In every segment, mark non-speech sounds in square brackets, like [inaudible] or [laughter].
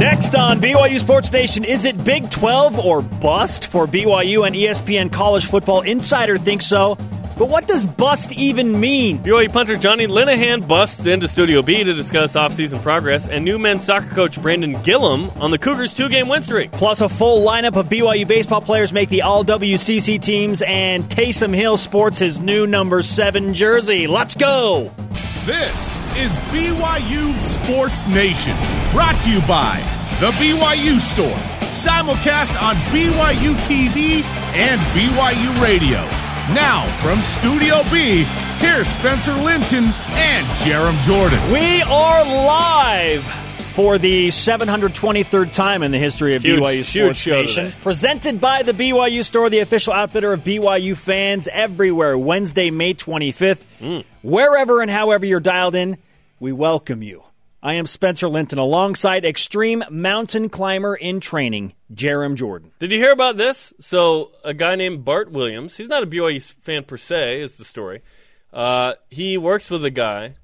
Next on BYU Sports Nation, is it Big 12 or bust for BYU and ESPN College Football Insider thinks so? But what does bust even mean? BYU punter Johnny Linehan busts into Studio B to discuss offseason progress and new men's soccer coach Brandon Gillum on the Cougars' two-game win streak. Plus, a full lineup of BYU baseball players make the All WCC teams, and Taysom Hill sports his new number seven jersey. Let's go! This is BYU Sports Nation, brought to you by The BYU Store, simulcast on BYU TV and BYU Radio. Now, from Studio B, here's Spencer Linton and Jarom Jordan. We are live for the 723rd time in the history of Huge- BYU Sports show Nation. today. Presented by the BYU Store, the official outfitter of BYU fans everywhere. Wednesday, May 25th. Mm. Wherever and however you're dialed in, we welcome you. I am Spencer Linton alongside extreme mountain climber in training, Jarom Jordan. Did you hear about this? So, a guy named Bart Williams, he's not a BYU fan per se, is the story. Uh, he works with a guy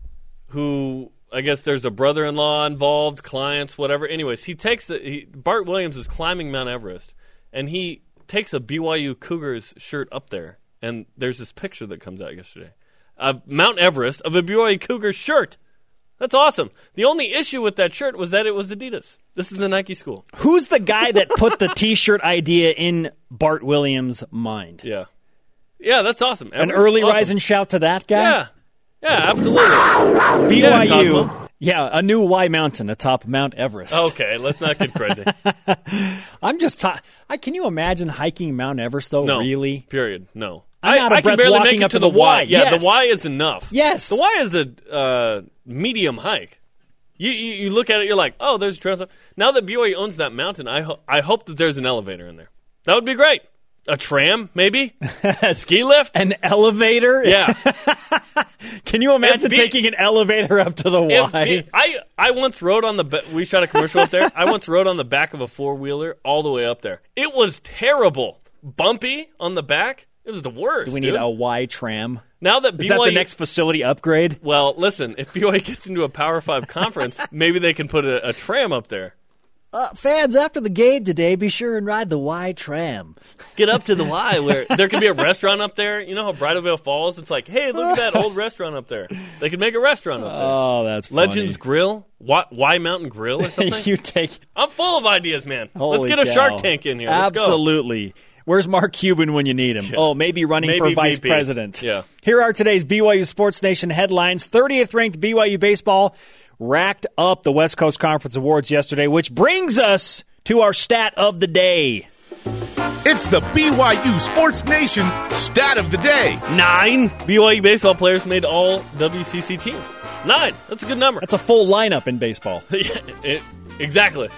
who, I guess there's a brother in law involved, clients, whatever. Anyways, he takes a, he, Bart Williams is climbing Mount Everest, and he takes a BYU Cougars shirt up there, and there's this picture that comes out yesterday of Mount Everest of a BYU Cougars shirt. That's awesome. The only issue with that shirt was that it was Adidas. This is a Nike school. Who's the guy that put the T-shirt idea in Bart Williams' mind? Yeah. Yeah, that's awesome. An early awesome. rise and shout to that guy. Yeah. Yeah, absolutely. BYU. Yeah, a new Y mountain atop Mount Everest. Okay, let's not get crazy. [laughs] I'm just. Ta- I can you imagine hiking Mount Everest though? No. Really? Period. No. I'm I, out of I can barely walking make it up to to the the Y. Y. Yeah, Yes. the Y is enough. Yes. The Y is a uh, medium hike. You, you you look at it, you're like, oh, there's trails. up. Now that BYU owns that mountain, I ho- I hope that there's an elevator in there. That would be great. A tram, maybe. a [laughs] Ski lift. An elevator? Yeah. [laughs] Can you imagine If B- taking an elevator up to the Y? B- I I once rode on the ba- we shot a commercial up there. I [laughs] once rode on the back of a four wheeler all the way up there. It was terrible, bumpy on the back. It was the worst. Do we need dude. a Y tram? now that BYU that the next facility upgrade? Well, listen, if BYU gets into a Power Five conference, maybe they can put a, a tram up there. Uh, fans, after the game today, be sure and ride the Y tram. Get up to the Y [laughs] where there could be a restaurant up there. You know how Bridalveil Falls? It's like, hey, look at that old restaurant up there. They could make a restaurant up there. Oh, that's Legends Grill, y, y Mountain Grill or [laughs] something. you take. I'm full of ideas, man. Let's get a cow. Shark Tank in here. Let's go. Absolutely. Where's Mark Cuban when you need him? [laughs] Oh, maybe running for vice VP. president. Yeah. Here are today's BYU Sports Nation headlines. 30th ranked BYU baseball racked up the West Coast Conference Awards yesterday, which brings us to our stat of the day. It's the BYU Sports Nation stat of the day. Nine BYU baseball players made all WCC teams. Nine. That's a good number. That's a full lineup in baseball. [laughs] Yeah, it- exactly.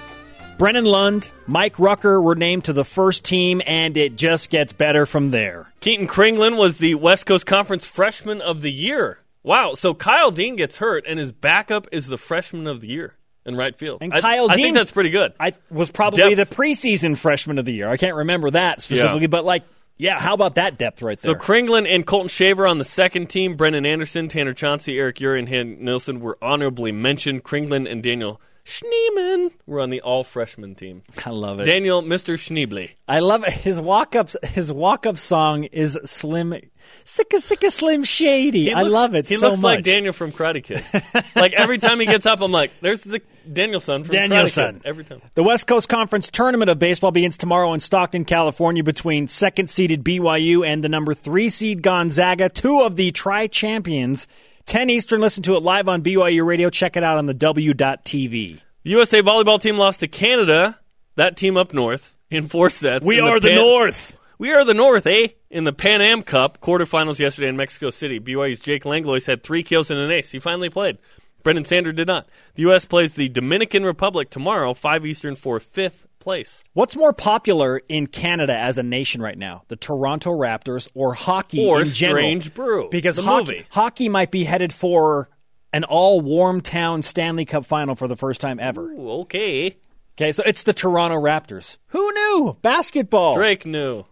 Brennan Lund, Mike Rucker were named to the first team, and it just gets better from there. Keaton Kringlin was the West Coast Conference Freshman of the Year. Wow. So Kyle Dean gets hurt, and his backup is the Freshman of the Year in right field. And I, Kyle I Dean- think that's pretty good. I was probably Depth. the preseason freshman of the year. I can't remember that specifically, Yeah. but like, yeah, how about that depth right there? So? Kringlin and Colton Shaver on the second team. Brendan Anderson, Tanner Chauncey, Eric Urey, and Han Nilsson were honorably mentioned. Kringlin and Daniel Schneemann were on the all freshman team. I love it. Daniel, Mr. Schneebly. I love it. His walk up. His walk up song is Slim, Sicka Sicka Slim Shady. He I love it He so looks much. like Daniel from Karate Kid. [laughs] like every time he gets up, I'm like, "There's the Danielson from Karate Danielson. Kid." Every time. The West Coast Conference Tournament of Baseball begins tomorrow in Stockton, California, between second seeded BYU and the number three seed Gonzaga, two of the tri champions. 10 Eastern. Listen to it live on BYU Radio. Check it out on the W.TV. The USA volleyball team lost to Canada. That team up north in four sets. We are the Pan- North. We are the North, eh? In the Pan Am Cup quarterfinals yesterday in Mexico City, BYU's Jake Langlois had three kills and an ace. He finally played. Brendan Sander did not. The U.S. plays the Dominican Republic tomorrow, 5 Eastern, for fifth place. What's more popular in Canada as a nation right now, the Toronto Raptors or hockey Or in general? Strange Brew, because hockey, movie. hockey might be headed for an all warm town Stanley Cup final for the first time ever. Ooh, okay. Okay, so it's the Toronto Raptors. Who knew? Basketball. Drake knew.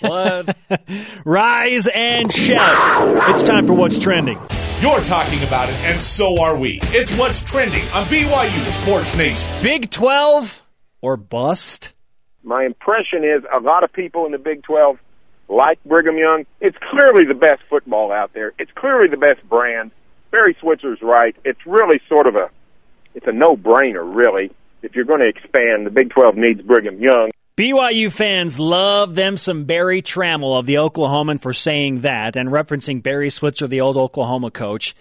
what? [laughs] Rise and shout. It's time for what's trending. You're talking about it, and so are we. It's what's trending on BYU Sports Nation. Big 12 or bust? My impression is a lot of people in the Big 12 like Brigham Young. It's clearly the best football out there. It's clearly the best brand. Barry Switzer's right. It's really sort of a it's a no-brainer really. If you're going to expand, the Big 12 needs Brigham Young. BYU fans love them some Berry Tramel of the Oklahoman for saying that and referencing Barry Switzer, the old Oklahoma coach.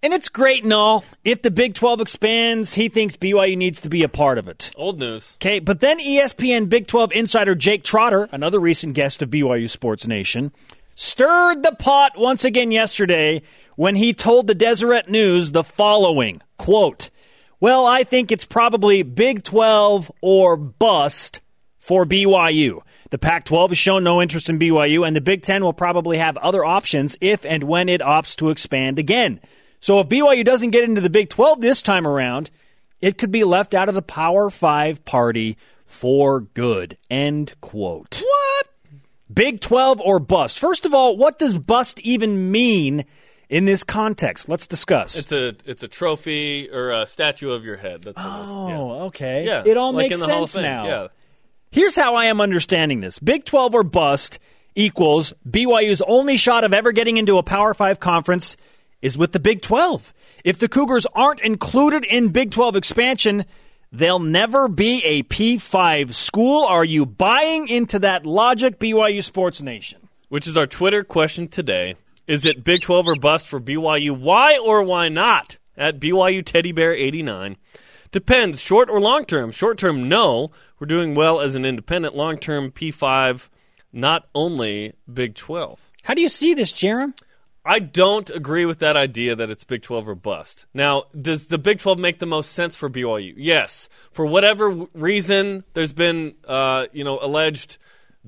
And it's great and all. If the Big 12 expands, he thinks BYU needs to be a part of it. Old news. Okay, but then ESPN Big 12 insider Jake Trotter, another recent guest of BYU Sports Nation, stirred the pot once again yesterday when he told the Deseret News the following quote, Well, I think it's probably Big 12 or bust for BYU. The Pac 12 has shown no interest in BYU, and the Big 10 will probably have other options if and when it opts to expand again. So if BYU doesn't get into the Big 12 this time around, it could be left out of the Power 5 party for good. End quote. What? Big 12 or bust? First of all, what does bust even mean in this context? Let's discuss. It's a it's a trophy or a statue of your head. That's oh, yeah. okay. Yeah, It all like makes in the Hall of sense now. Yeah. Here's how I am understanding this Big 12 or bust equals BYU's only shot of ever getting into a Power 5 conference is with the Big 12. If the Cougars aren't included in Big 12 expansion, they'll never be a P5 school. Are you buying into that logic, BYU Sports Nation? Which is our Twitter question today. Is it Big 12 or bust for BYU? Why or why not? At BYU Teddy Bear 89. Depends, short or long term. Short term, no. We're doing well as an independent. Long term, P5, not only Big 12. How do you see this, Jarom? I don't agree with that idea that it's Big 12 or bust. Now, does the Big 12 make the most sense for BYU? Yes. For whatever reason, there's been, uh, you know, alleged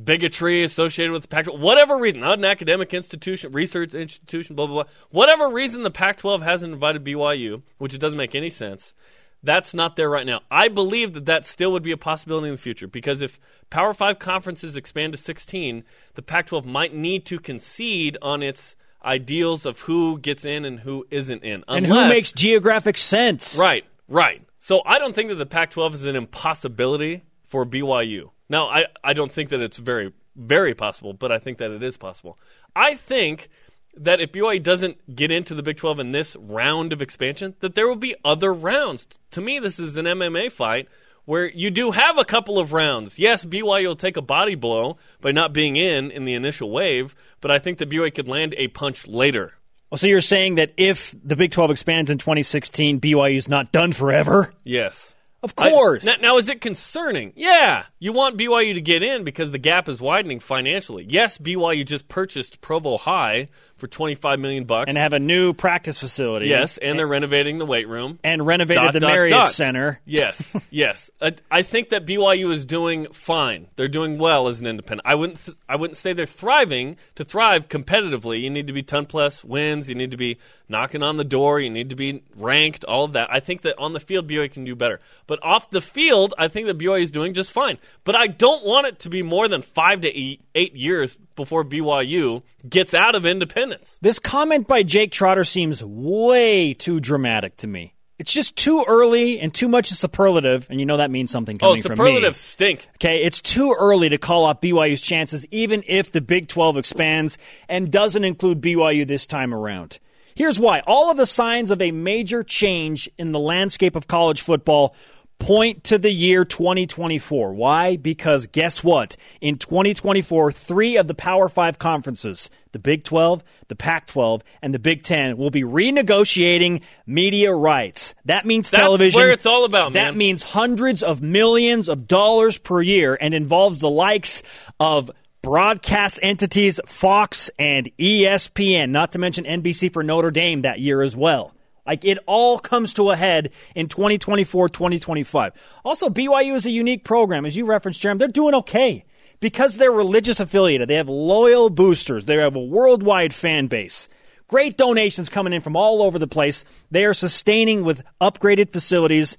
bigotry associated with the Pac-12. Whatever reason, not an academic institution, research institution, blah blah blah. Whatever reason, the Pac-12 hasn't invited BYU, which it doesn't make any sense. That's not there right now. I believe that that still would be a possibility in the future because if Power Five conferences expand to 16, the Pac-12 might need to concede on its ideals of who gets in and who isn't in. And who makes geographic sense? Right, right. So I don't think that the Pac 12 is an impossibility for BYU. Now, I, I don't think that it's very, very possible, but I think that it is possible. I think that if BYU doesn't get into the Big 12 in this round of expansion, that there will be other rounds. To me, this is an MMA fight where you do have a couple of rounds. Yes, BYU will take a body blow by not being in in the initial wave, but I think that BYU could land a punch later. Well, so you're saying that if the Big 12 expands in 2016, BYU's not done forever? Yes. Of I- course. now, now, is it concerning? Yeah. You want BYU to get in because the gap is widening financially. Yes, BYU just purchased Provo High for 25 million bucks. and have a new practice facility. yes, and they're renovating the weight room. and renovated Dot, the dot, Marriott dot. Center. Yes, [laughs] yes. I, I think that BYU is doing fine. They're doing well as an independent. I wouldn't. Th- I wouldn't say they're thriving. To thrive competitively, you need to be ton plus wins. You need to be knocking on the door. You need to be ranked. All of that. I think that on the field, BYU can do better. But off the field, I think that BYU is doing just fine. But I don't want it to be more than five to eight, eight years before BYU gets out of independence. This comment by Jake Trotter seems way too dramatic to me. It's just too early and too much a superlative, and you know that means something Oh, coming from me. superlatives stink. Okay, it's too early to call off BYU's chances, even if the Big 12 expands and doesn't include BYU this time around. Here's why. All of the signs of a major change in the landscape of college football point to the year 2024. Why? Because guess what? In 2024, three of the Power Five conferences, the Big 12, the Pac 12, and the Big 10, will be renegotiating media rights. That means television. That's television. where it's all about, That man. means hundreds of millions of dollars per year and involves the likes of broadcast entities Fox and ESPN, not to mention NBC for Notre Dame that year as well. Like it all comes to a head in 2024, 2025. Also, BYU is a unique program. As you referenced, Jeremy, they're doing okay because they're religious affiliated. They have loyal boosters. They have a worldwide fan base. Great donations coming in from all over the place. They are sustaining with upgraded facilities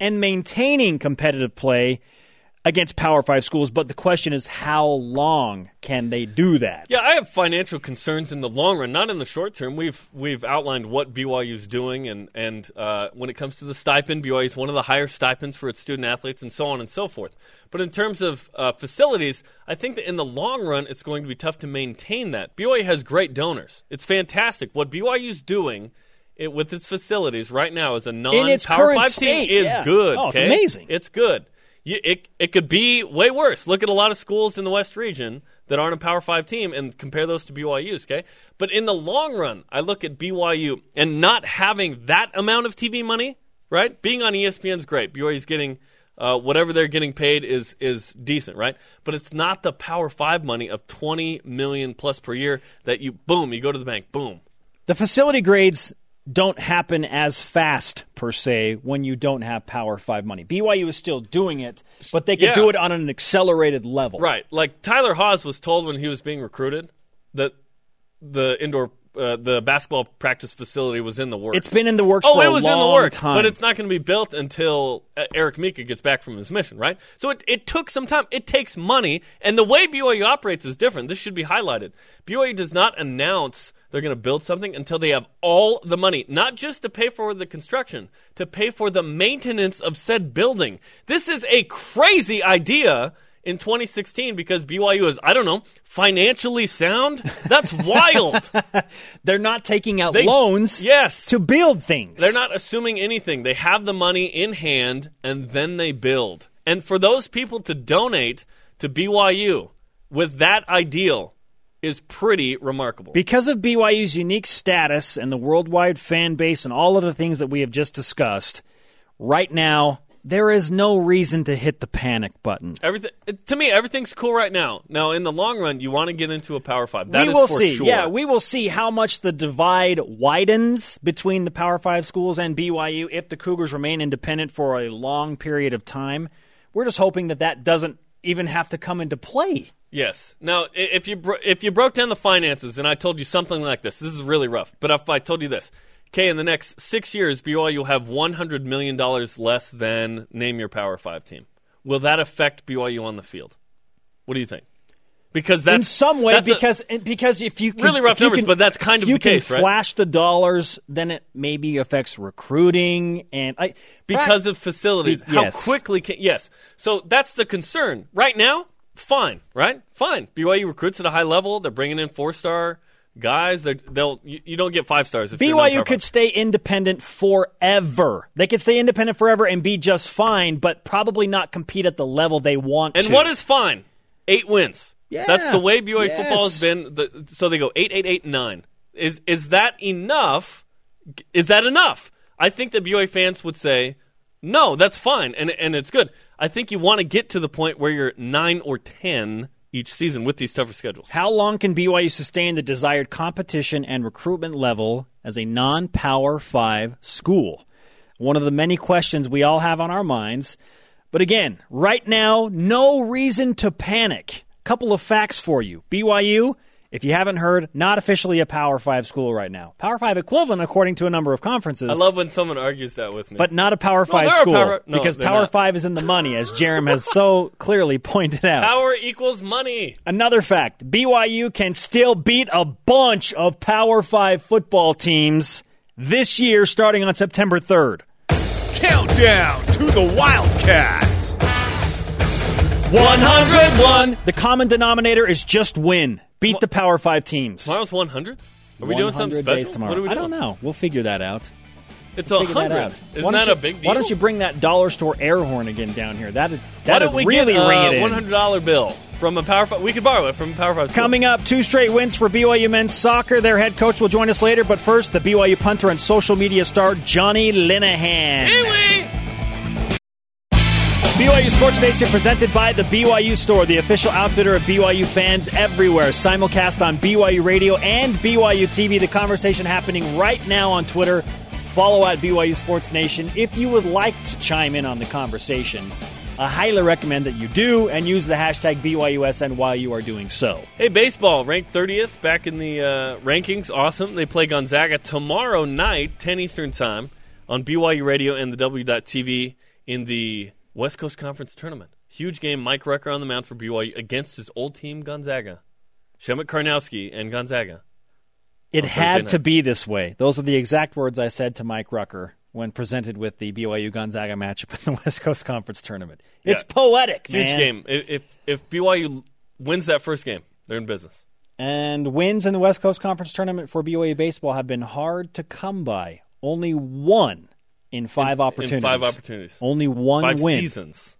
and maintaining competitive play against Power Five schools, but the question is, how long can they do that? Yeah, I have financial concerns in the long run, not in the short term. We've we've outlined what BYU is doing, and and uh, when it comes to the stipend, BYU is one of the higher stipends for its student athletes, and so on and so forth. But in terms of uh, facilities, I think that in the long run, it's going to be tough to maintain that. BYU has great donors. It's fantastic what BYU is doing. It, with its facilities right now as a non its Power current Five state, team is yeah. good. Oh, it's okay? amazing. It's good. It it could be way worse. Look at a lot of schools in the West region that aren't a Power Five team and compare those to BYU's. Okay, but in the long run, I look at BYU and not having that amount of TV money. Right, being on ESPN is great. BYU's getting uh, whatever they're getting paid is is decent, right? But it's not the Power Five money of twenty million plus per year that you boom you go to the bank boom. The facility grades don't happen as fast per se when you don't have Power Five money. BYU is still doing it, but they could Yeah. do it on an accelerated level. Right. Like Tyler Haws was told when he was being recruited that the indoor uh, the basketball practice facility was in the works. It's been in the works Oh, it was in the works, time. but it's not going to be built until uh, Eric Mika gets back from his mission, right? So it, it took some time. It takes money, and the way BYU operates is different. This should be highlighted. BYU does not announce they're going to build something until they have all the money, not just to pay for the construction, to pay for the maintenance of said building. This is a crazy idea in 2016 because BYU is, I don't know, financially sound. That's [laughs] wild. They're not taking out They- loans yes. to build things. They're not assuming anything. They have the money in hand and then they build. And for those people to donate to BYU with that ideal is pretty remarkable. Because of BYU's unique status and the worldwide fan base and all of the things that we have just discussed, right now, there is no reason to hit the panic button. Everything to me, everything's cool right now. Now, in the long run, you want to get into a Power Five. That we is will for see. Sure. Yeah, we will see how much the divide widens between the Power Five schools and BYU if the Cougars remain independent for a long period of time. We're just hoping that that doesn't even have to come into play. Yes. Now, if you bro- if you broke down the finances, and I told you something like this, this is really rough. But if I told you this, okay, in the next six years, BYU will have one hundred million dollars less than name your Power Five team. Will that affect BYU on the field? What do you think? Because that's in some way, that's a- because because if you can, Really rough numbers, can- but that's kind if of you the case, can right? Flash the dollars, then it maybe affects recruiting and I, because of facilities. Be- How yes. quickly can yes? So that's the concern right now. Fine, right? Fine. BYU recruits at a high level. They're bringing in four star guys. They're, they'll you, you don't get five stars. If you're BYU could stay independent forever. They could stay independent forever and be just fine, but probably not compete at the level they want And to. what is fine? Eight wins. Yeah. That's the way BYU Yes. football has been. The, so they go eight, eight, eight, nine. Is is that enough? Is that enough? I think that BYU fans would say, no, that's fine, and and it's good. I think you want to get to the point where you're nine or ten each season with these tougher schedules. How long can BYU sustain the desired competition and recruitment level as a non Power 5 school? One of the many questions we all have on our minds. But again, right now, no reason to panic. Couple of facts for you. BYU, if you haven't heard, not officially a Power 5 school right now. Power 5 equivalent according to a number of conferences. I love when someone argues that with me. but not a Power 5 school Power- no, because Power not. 5 is in the money as Jarom has so [laughs] clearly pointed out. power equals money. Another fact BYU can still beat a bunch of Power 5 football teams this year starting on September 3rd. Countdown to the Wildcats. 101. The common denominator is just win. Beat the Power 5 teams. Tomorrow's 100. Are we doing something 100 special? tomorrow. What are we I don't know. We'll figure that out. It's a that hundred. out. Isn't Why that you- a big deal? Why don't you bring that dollar store air horn again down here? Why that'd don't we really get uh, ring a it in. one hundred dollar bill from a power? Five, we could borrow it from a power five. school. Coming up, two straight wins for BYU men's soccer. Their head coach will join us later, but first, the BYU punter and social media star Johnny Linehan. Pee-wee! BYU Sports Nation presented by the BYU Store, the official outfitter of BYU fans everywhere. Simulcast on BYU Radio and BYU TV. The conversation happening right now on Twitter. Follow at BYU Sports Nation if you would like to chime in on the conversation. I highly recommend that you do and use the hashtag BYUSN while you are doing so. Hey, baseball ranked 30th back in the uh, rankings. Awesome. They play Gonzaga tomorrow night, 10 Eastern time, on BYU Radio and the W.TV in the West Coast Conference tournament. Huge game. Mike Rucker on the mound for BYU against his old team Gonzaga. Przemek Karnowski and Gonzaga. It had to be this way. Those are the exact words I said to Mike Rucker when presented with the BYU Gonzaga matchup in the [laughs] West Coast Conference tournament. It's Yeah. poetic, Huge man. game. If if BYU wins that first game, they're in business. And wins in the West Coast Conference tournament for BYU baseball have been hard to come by. Only one in five opportunities. In five opportunities. Only one Five win. seasons.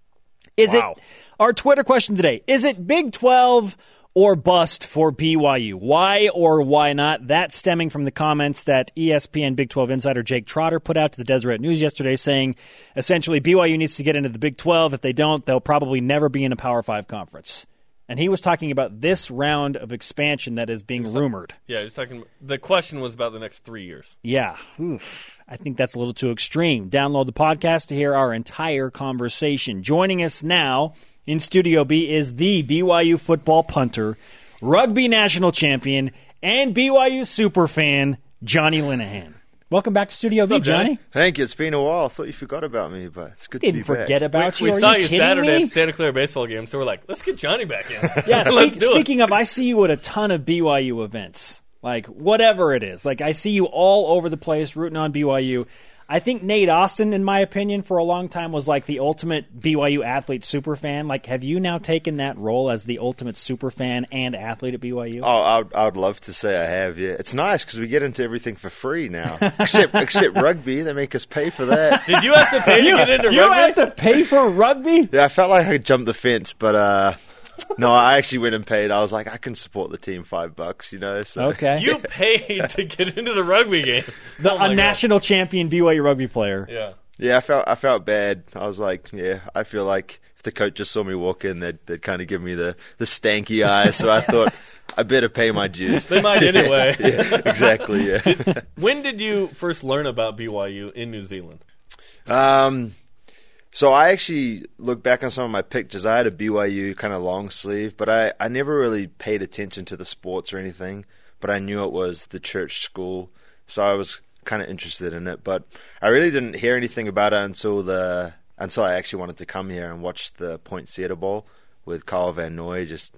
Is Wow. it our Twitter question today? Is it Big 12 or bust for BYU? Why or why not? That stemming from the comments that ESPN Big 12 insider Jake Trotter put out to the Deseret News yesterday saying essentially BYU needs to get into the Big 12. If they don't, they'll probably never be in a Power 5 conference. And he was talking about this round of expansion that is being rumored. Yeah, he's talking. The question was about the next three years. Yeah. Oof. I think that's a little too extreme. Download the podcast to hear our entire conversation. Joining us now in Studio B is the BYU football punter, rugby national champion, and BYU super fan Johnny Linehan. Welcome back to Studio B, up, Johnny? Johnny. Thank you. It's been a while. I thought you forgot about me, but it's good to Didn't be forget back. about we you. Are saw you, you, kidding Saturday me? at Santa Clara baseball game, so we're like, let's get Johnny back in. [laughs] Yeah, [laughs] let's speak, do speaking of, I see you at a ton of BYU events, like whatever it is. Like I see you all over the place rooting on BYU. I think Nate Austin, in my opinion, for a long time was like the ultimate BYU athlete super fan. Like, have you now taken that role as the ultimate super fan and athlete at BYU? Oh, I would, I would love to say I have. Yeah, it's nice because we get into everything for free now, [laughs] except except rugby. They make us pay for that. [laughs] Did you have to pay to get into you rugby? have to pay for rugby? Yeah, I felt like I jumped the fence, but uh, [laughs] no, I actually went and paid. I was like, I can support the team five bucks, you know. So Okay. You paid to get into the rugby game. [laughs] the, Oh my a God. national champion BYU rugby player. Yeah. yeah, I felt I felt bad. I was like, yeah, I feel like if the coach just saw me walk in, they'd, they'd kind of give me the the stanky eye. So I [laughs] thought I better pay my dues. They might anyway. yeah, exactly. Yeah. When did you first learn about BYU in New Zealand? Um, so I actually look back on some of my pictures. I had a BYU kind of long sleeve, but I, I never really paid attention to the sports or anything. But I knew it was the church school, so I was kind of interested in it. But I really didn't hear anything about it until the until I actually wanted to come here and watch the Poinsettia Bowl with Kyle Van Noy just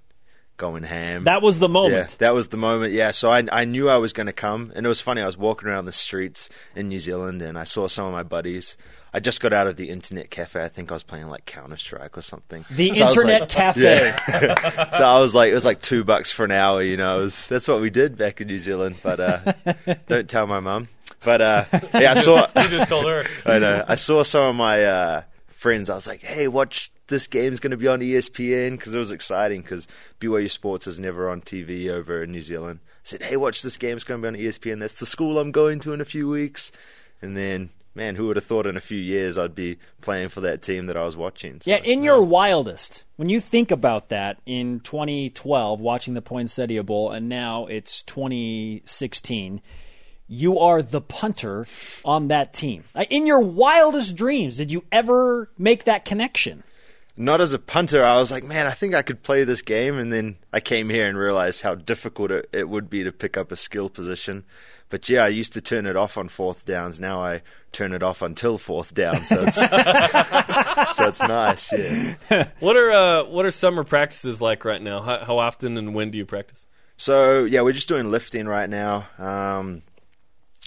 going ham. That was the moment. Yeah, that was the moment. Yeah, so I I knew I was going to come, and it was funny. I was walking around the streets in New Zealand, and I saw some of my buddies. I just got out of the internet cafe. I think I was playing like Counter Strike or something. The So internet like- cafe. Yeah. [laughs] so I was like, it was like two bucks for an hour. You know, it was, that's what we did back in New Zealand. But uh, [laughs] don't tell my mum. But uh, yeah, I saw. You just told her. I know. I saw some of my uh, friends. I was like, "Hey, watch this game's going to be on ESPN" because it was exciting. Because BYU Sports is never on TV over in New Zealand. I said, "Hey, watch this game's going to be on ESPN. That's the school I'm going to in a few weeks." And then, man, who would have thought in a few years I'd be playing for that team that I was watching? So, Yeah, in your wildest, when you think about that in 2012, watching the Poinsettia Bowl, and now it's 2016, you are the punter on that team. In your wildest dreams, did you ever make that connection? not as a punter, I was like, man, I think I could play this game. And then I came here and realized how difficult it, it would be to pick up a skill position. But yeah, I used to turn it off on fourth downs. Now I turn it off until fourth down. So it's [laughs] so it's nice. Yeah. [laughs] What are uh, what are summer practices like right now? How, how often and when do you practice? So yeah, we're just doing lifting right now. Um,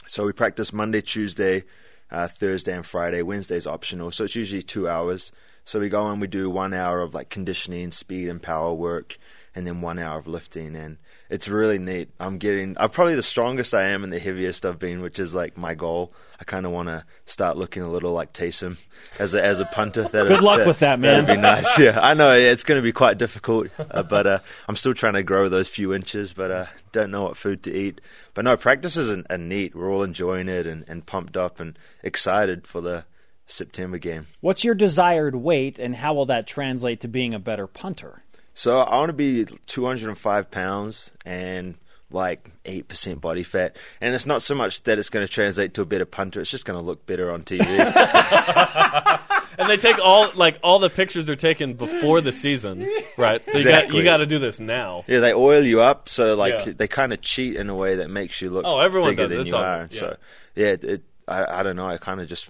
so we practice Monday, Tuesday, uh, Thursday, and Friday. Wednesday's optional, so it's usually two hours. So we go and we do one hour of like conditioning, speed, and power work, and then one hour of lifting, and it's really neat. I'm getting, I'm probably the strongest I am and the heaviest I've been, which is like my goal. I kind of want to start looking a little like Taysom as a as a punter. That Good luck with that, man. That'd be nice. [laughs] Yeah, I know it's going to be quite difficult, uh, but uh, I'm still trying to grow those few inches. But uh, don't know what food to eat. But no, practices are, are neat. We're all enjoying it and, and pumped up and excited for the September game. What's your desired weight, and how will that translate to being a better punter? So I want to be 205 pounds and like 8% body fat. And it's not so much that it's going to translate to a better punter, it's just going to look better on TV. [laughs] And they take all like all the pictures are taken before the season, right? So you got you got to do this now. yeah, they oil you up, so like Yeah. they kind of cheat in a way that makes you look Oh, everyone bigger does. than It's you all- are. yeah. So yeah, it, it, I, I don't know. I kind of just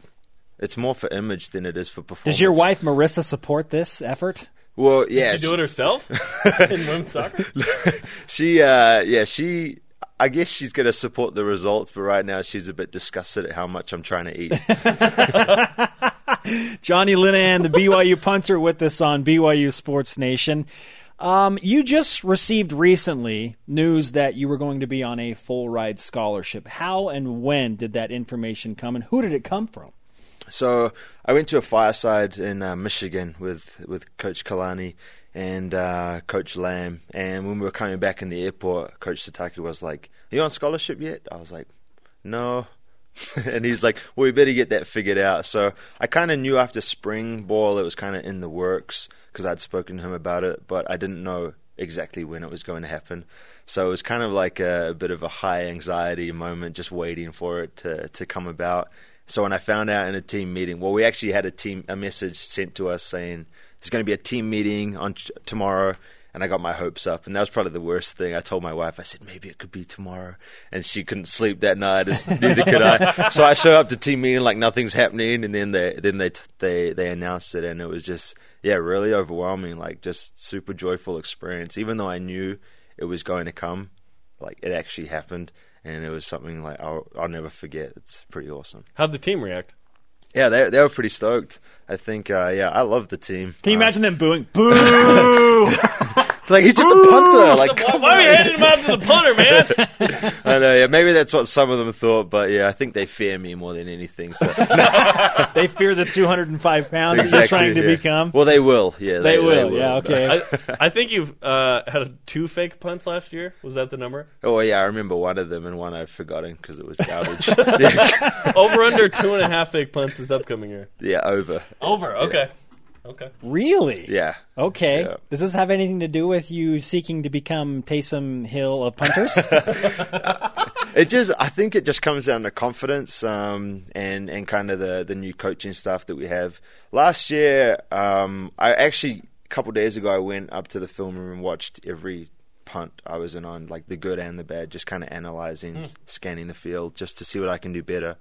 it's more for image than it is for performance. Does your wife Marissa support this effort? Well, yeah, Did she do it herself [laughs] in women's soccer? [laughs] she, uh, yeah, she. I guess she's going to support the results, but right now she's a bit disgusted at how much I'm trying to eat. [laughs] Johnny Linehan, the BYU punter, with us on BYU Sports Nation. Um, you just received recently news that you were going to be on a full ride scholarship. How and when did that information come, and who did it come from? So I went to a fireside in uh, Michigan with with Coach Kalani and uh, Coach Lamb, and when we were coming back in the airport, Coach Sitake was like, "Are you on scholarship yet?" I was like, "No." [laughs] and he's like, "Well, we better get that figured out." So I kind of knew after spring ball it was kind of in the works because I'd spoken to him about it, but I didn't know exactly when it was going to happen. So it was kind of like a, a bit of a high anxiety moment, just waiting for it to to come about. So when I found out in a team meeting, well, we actually had a team a message sent to us saying there's going to be a team meeting on t- tomorrow, and I got my hopes up, and that was probably the worst thing. I told my wife, I said maybe it could be tomorrow, and she couldn't sleep that night, as [laughs] neither could I. So I show up to team meeting like nothing's happening, and then they then they they they announced it, and it was just yeah, really overwhelming, like just super joyful experience. Even though I knew it was going to come, like it actually happened and it was something like I'll, I'll never forget. It's pretty awesome. How'd the team react? Yeah, they they were pretty stoked. I think, uh, yeah, I love the team. Can you Uh, imagine them booing? Boo! [laughs] [laughs] [laughs] Like he's just a punter. Like, [laughs] Why, why are you handing him out to the punter, man? [laughs] I know. Yeah, maybe that's what some of them thought, but yeah, I think they fear me more than anything. So they fear the 205 pounds that you're trying to yeah. become. Well, they will. Yeah, they, will. Yeah. Okay. I, I think you've uh, had two fake punts last year. Was that the number? Oh yeah, I remember one of them and one I've forgotten because it was garbage. Over under two and a half fake punts this upcoming year. yeah, over. Over. Okay. Okay. really? Yeah. Okay. Yeah. Does this have anything to do with you seeking to become Taysom Hill of punters? [laughs] It just, I think it just comes down to confidence um, and and kind of the the new coaching stuff that we have. Last year, um, I actually a couple of days ago I went up to the film room and watched every punt I was in on, like the good and the bad, just kind of analyzing, s- scanning the field, just to see what I can do better.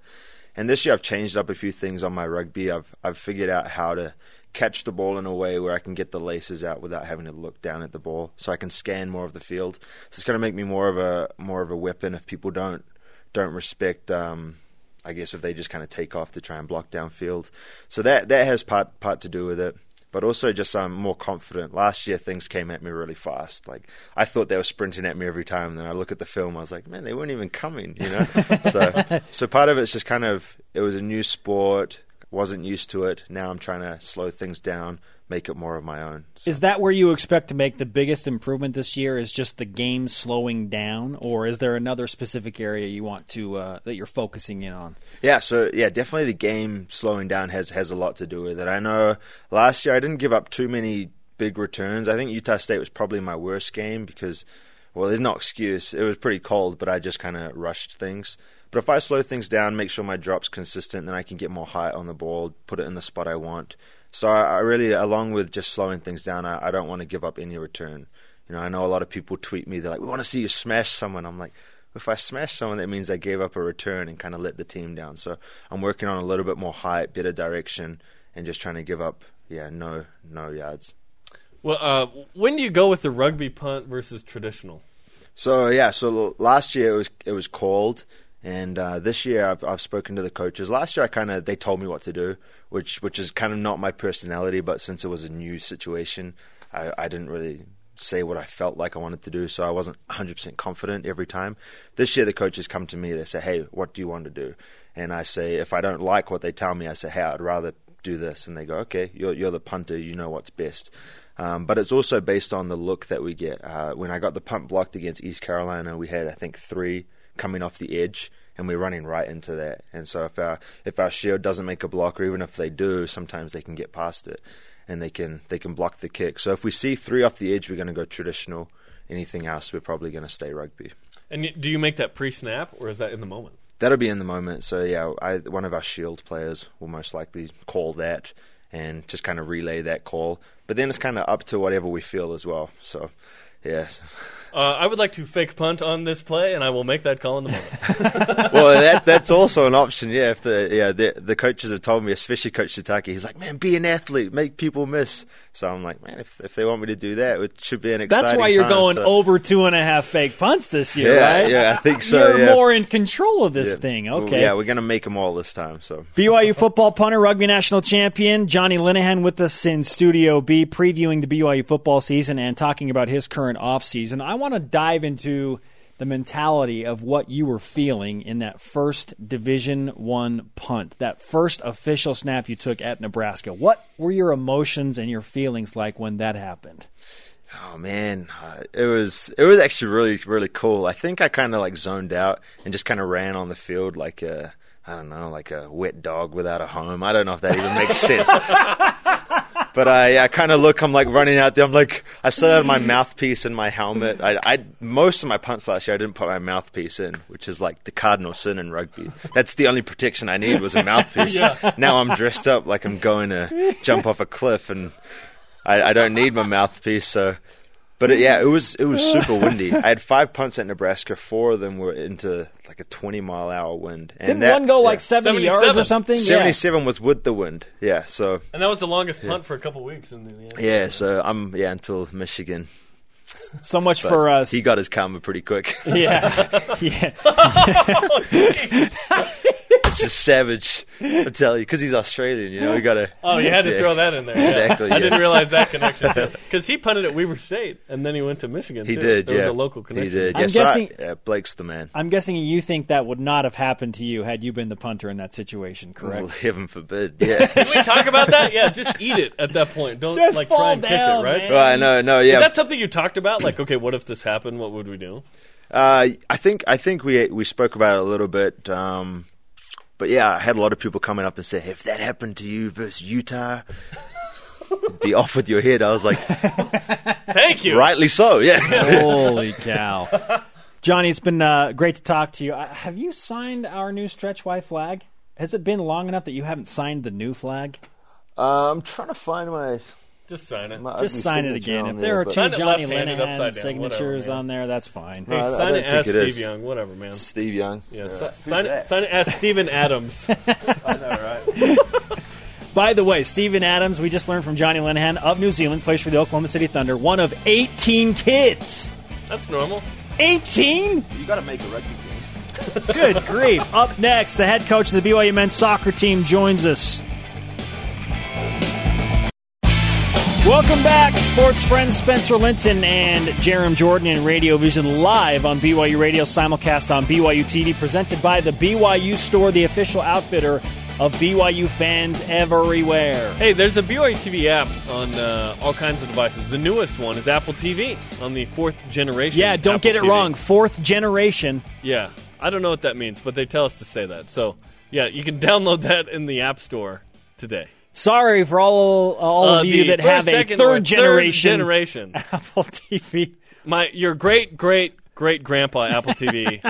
And this year I've changed up a few things on my rugby. I've I've figured out how to catch the ball in a way where I can get the laces out without having to look down at the ball, so I can scan more of the field. So it's going to make me more of a more of a weapon if people don't don't respect. Um, I guess if they just kind of take off to try and block downfield. So that that has part part to do with it. But also just I'm more confident. Last year things came at me really fast. Like I thought they were sprinting at me every time. And then I look at the film, I was like, man, they weren't even coming. You know. [laughs] so so part of it's just kind of it was a new sport. Wasn't used to it. Now I'm trying to slow things down, make it more of my own. So- is that where you expect to make the biggest improvement this year? Is just the game slowing down, or is there another specific area you want to uh, that you're focusing in on? Yeah, so yeah, definitely the game slowing down has has a lot to do with it. I know last year I didn't give up too many big returns. I think Utah State was probably my worst game because well, there's no excuse. It was pretty cold, but I just kind of rushed things. But if I slow things down, make sure my drop's consistent, then I can get more height on the ball, put it in the spot I want. So I, I really, along with just slowing things down, I, I don't want to give up any return. You know, I know a lot of people tweet me. They're like, "We want to see you smash someone." I'm like, if I smash someone, that means I gave up a return and kind of let the team down. So I'm working on a little bit more height, better direction, and just trying to give up, yeah, no, no yards. Well, uh, when do you go with the rugby punt versus traditional? So yeah, so last year it was it was called, and uh, this year I've I've spoken to the coaches. Last year I kind of they told me what to do, which which is kind of not my personality. But since it was a new situation, I, I didn't really say what I felt like I wanted to do, so I wasn't 100% confident every time. This year the coaches come to me, they say, "Hey, what do you want to do?" And I say, if I don't like what they tell me, I say, "Hey, I'd rather do this," and they go, "Okay, you're you're the punter, you know what's best." Um, but it's also based on the look that we get. Uh, when I got the punt blocked against East Carolina, we had I think three coming off the edge, and we're running right into that. And so if our if our shield doesn't make a block, or even if they do, sometimes they can get past it, and they can they can block the kick. So if we see three off the edge, we're going to go traditional. Anything else, we're probably going to stay rugby. And do you make that pre-snap, or is that in the moment? That'll be in the moment. So yeah, I, one of our shield players will most likely call that and just kind of relay that call. But then it's kind of up to whatever we feel as well. So Yes. Uh, I would like to fake punt on this play, and I will make that call in the moment. [laughs] well, that that's also an option. Yeah, if the yeah the the coaches have told me, especially Coach Sitake, he's like, man, be an athlete, make people miss. So I'm like, man, if if they want me to do that, it should be an exciting. That's why you're time, going so- over two and a half fake punts this year, Yeah, right? yeah, I think so, You're yeah. more in control of this Yeah. thing. Well, Okay. yeah, we're gonna make them all this time. So BYU football punter, rugby national champion Johnny Linehan with us in Studio B, previewing the BYU football season and talking about his current offseason. I want to dive into the mentality of what you were feeling in that first Division One punt, that first official snap you took at Nebraska. What were your emotions and your feelings like when that happened? Oh man, uh, it was it was actually really really cool. I think I kind of like zoned out and just kind of ran on the field like a I don't know like a wet dog without a home. I don't know if that even makes [laughs] sense. But I, I kind of look. I'm like running out there. I'm like, I still had my mouthpiece in my helmet. I, I most of my punts last year, I didn't put my mouthpiece in, which is like the cardinal sin in rugby. That's the only protection I need was a mouthpiece. Now I'm dressed up like I'm going to jump off a cliff, and I, I don't need my mouthpiece. So, but it, yeah, it was it was [laughs] super windy. I had five punts at Nebraska. Four of them were into like a 20 mile hour wind. And Didn't that- one go yeah. like 70 yards or 77. something? Yeah. 77 was with the wind. Yeah, so and that was the longest punt for a couple weeks. In the, yeah. yeah, so I'm yeah until Michigan. So much But for us. He got his karma pretty quick. yeah. [laughs] [laughs] yeah. It's just savage. I tell you, because he's Australian. You know, we gotta. [laughs] Oh, you had to Yeah. throw that in there. Yeah. Exactly, I didn't realize that connection because [laughs] he punted at Weber State and then he went to Michigan. He too. did. There yeah, was a local connection. He did. I'm yeah, so I- guessing- yeah, Blake's the man. I'm guessing you think that would not have happened to you had you been the punter in that situation, correct? Well, [laughs] heaven forbid. Yeah. Can we talk about that? Yeah, just eat it at that point. Don't Just like fall try and down, kick it, right? man. well, I know. No, Is yeah. that something you talked about? Like, okay, what if this happened? What would we do? Uh, I think I think we we spoke about it a little bit. Um, but yeah, I had a lot of people coming up and say, if that happened to you versus Utah, be off with your head. I was like, [laughs] Thank you. rightly so. Yeah. Holy cow. [laughs] Johnny, it's been uh, great to talk to you. Uh, have you signed our new Stretch Y flag? Has it been long enough that you haven't signed the new flag? Uh, I'm trying to find my. Just sign it. my Just sign it again. If there are two Johnny left-handed, Linehan down, signatures whatever, on there, that's fine. Hey, No, I- I sign it as it Steve is. Young, whatever, man. Steve Young. Yeah, si- sign, it, sign it as Steven Adams. [laughs] [laughs] I know, right? [laughs] By the way, Steven Adams, we just learned from Johnny Linehan of New Zealand, plays for the Oklahoma City Thunder, one of 18 kids. That's normal. 18? You got to make a rugby team. Good grief. Up next, the head coach of the BYU men's soccer team joins us. Welcome back, sports friends Spencer Linton and Jarom Jordan in Radio Vision live on BYU Radio, simulcast on BYU TV, presented by the BYU Store, the official outfitter of BYU fans everywhere. Hey, there's a BYU TV app on uh, all kinds of devices. The newest one is Apple TV on the fourth generation. Yeah, don't Apple get it TV. wrong. Fourth generation. Yeah, I don't know what that means, but they tell us to say that. So, yeah, you can [laughs] download that in the App Store today. Sorry for all all Uh, of you that have a second, or third generation, generation. [laughs] Apple TV. My your great great great grandpa Apple TV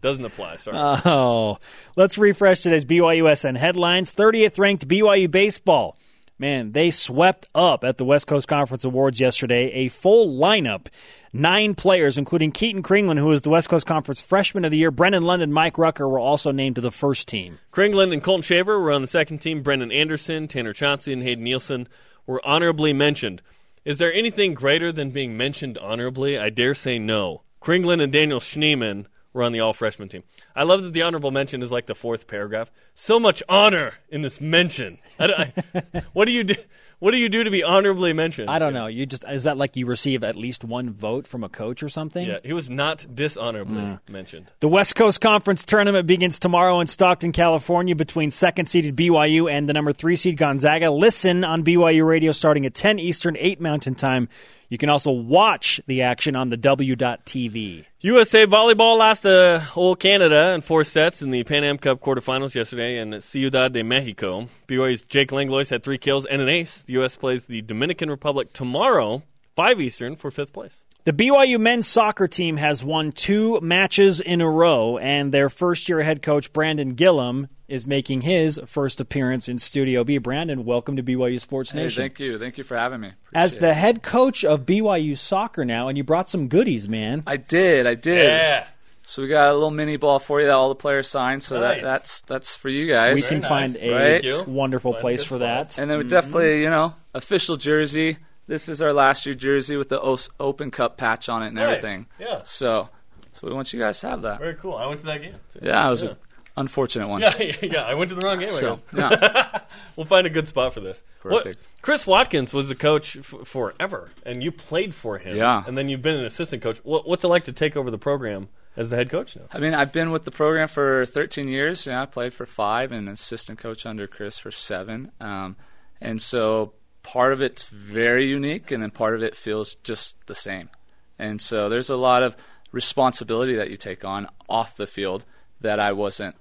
doesn't apply. Sorry. Oh, let's refresh today's BYUSN headlines. 30th ranked BYU baseball. Man, they swept up at the West Coast Conference Awards yesterday. A full lineup. Nine players, including Keaton Kringland, who was the West Coast Conference Freshman of the Year. Brennan London, Mike Rucker were also named to the first team. Kringland and Colton Shaver were on the second team. Brendan Anderson, Tanner Chauncey, and Hayden Nielsen were honorably mentioned. Is there anything greater than being mentioned honorably? I dare say no. Kringland and Daniel Schneemann were on the all freshman team. I love that the honorable mention is like the fourth paragraph. So much honor in this mention. I, I- [laughs] what do you do? What do you do to be honorably mentioned? I don't know. You just is that like you receive at least one vote from a coach or something? Yeah, he was not dishonorably mentioned. The West Coast Conference tournament begins tomorrow in Stockton, California, between second seeded BYU and the number three seed Gonzaga. Listen on BYU Radio starting at 10 Eastern, 8 Mountain Time. You can also watch the action on the W.TV. USA volleyball lost to Old Canada in four sets in the Pan Am Cup quarterfinals yesterday in Ciudad de Mexico. BYU's Jake Langlois had three kills and an ace. The U.S. plays the Dominican Republic tomorrow, 5 Eastern, for fifth place. The BYU men's soccer team has won two matches in a row, and their first year head coach, Brandon Gillum, is making his first appearance in Studio B. Brandon, welcome to BYU Sports Hey, Nation. thank you. Thank you for having me. As the it. head coach of BYU soccer now, and you brought some goodies, man. I did. I did. Yeah. So we got a little mini ball for you that all the players signed. So Nice. that that's that's for you guys. We can nice. find a Right? Thank wonderful Find place good for spot. that. and then we definitely, mm-hmm. you know, official jersey. This is our last year jersey with the O- Open Cup patch on it and Nice. everything. Yeah. So, so we want you guys to have that. Very cool. I went to that game. too. Yeah, it was Yeah. an unfortunate one. [laughs] Yeah, yeah, yeah. I went to the wrong game. So, yeah. [laughs] We'll find a good spot for this. What- Chris Watkins was the coach f- forever, and you played for him. Yeah. And then you've been an assistant coach. What, what's it like to take over the program as the head coach now? I mean, I've been with the program for 13 years. Yeah, I played for five and assistant coach under Chris for seven. Um, and so part of it's very unique, and then part of it feels just the same. And so there's a lot of responsibility that you take on off the field that I wasn't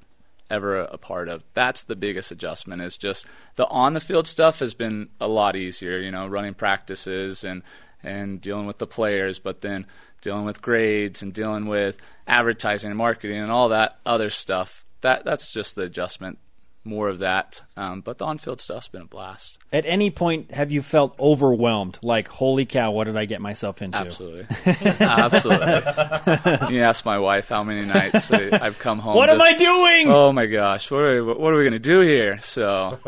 ever a, part of. That's the biggest adjustment. Is just the on the field stuff has been a lot easier. You know, running practices and and dealing with the players, but then dealing with grades and dealing with advertising and marketing and all that other stuff. That that's just the adjustment. More of that, um, but the on-field stuff's been a blast. At any point, have you felt overwhelmed? Like, holy cow, what did I get myself into? Absolutely, absolutely. [laughs] you ask my wife how many nights I've come home. What am I doing? Oh my gosh, what are we, what are we going to do here? So,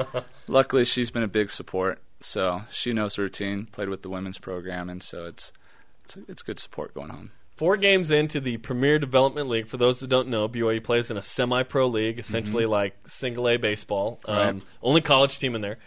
luckily, she's been a big support. So she knows the routine. Played with the women's program, and so it's it's it's good support going home. Four games into the Premier Development League. For those that don't know, BYU plays in a semi-pro league, essentially like single A baseball. Um, Right. Only college team in there.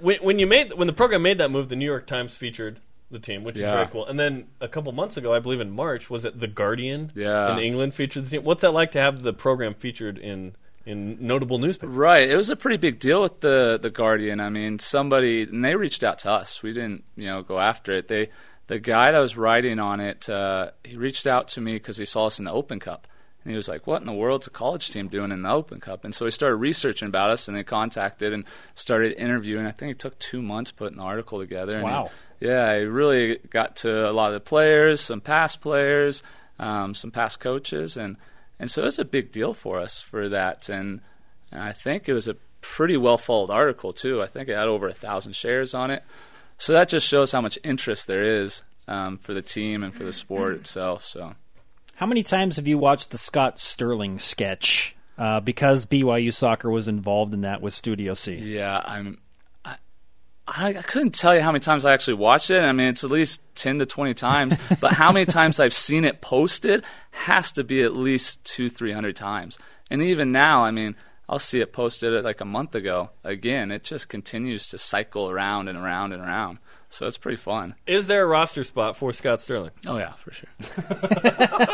When, when you made when the program made that move, the New York Times featured the team, which is very cool. And then a couple months ago, I believe in March, was it the Guardian? Yeah. in England featured the team. What's that like to have the program featured in in notable newspapers? Right. It was a pretty big deal with the the Guardian. I mean, somebody and they reached out to us. We didn't, you know, go after it. They the guy that was writing on it, uh, he reached out to me because he saw us in the Open Cup. And he was like, "What in the world's a college team doing in the Open Cup?" And so he started researching about us, and they contacted and started interviewing. I think it took two months putting the article together. And Wow. he- yeah, he really got to a lot of the players, some past players, um, some past coaches, and and so it was a big deal for us for that. And, and I think it was a pretty well followed article too. I think it had over a thousand shares on it. So that just shows how much interest there is um, for the team and for the sport itself. So How many times have you watched the Scott Sterling sketch? Uh, because BYU soccer was involved in that with Studio C. yeah, I'm. I, I I couldn't tell you how many times I actually watched it. I mean, it's at least ten to twenty times. [laughs] but how many times I've seen it posted has to be at least two, three hundred times. And even now, I mean, I'll see it posted uh, like a month ago. Again, it just continues to cycle around and around and around. So it's pretty fun. Is there a roster spot for Scott Sterling? Oh yeah, for sure.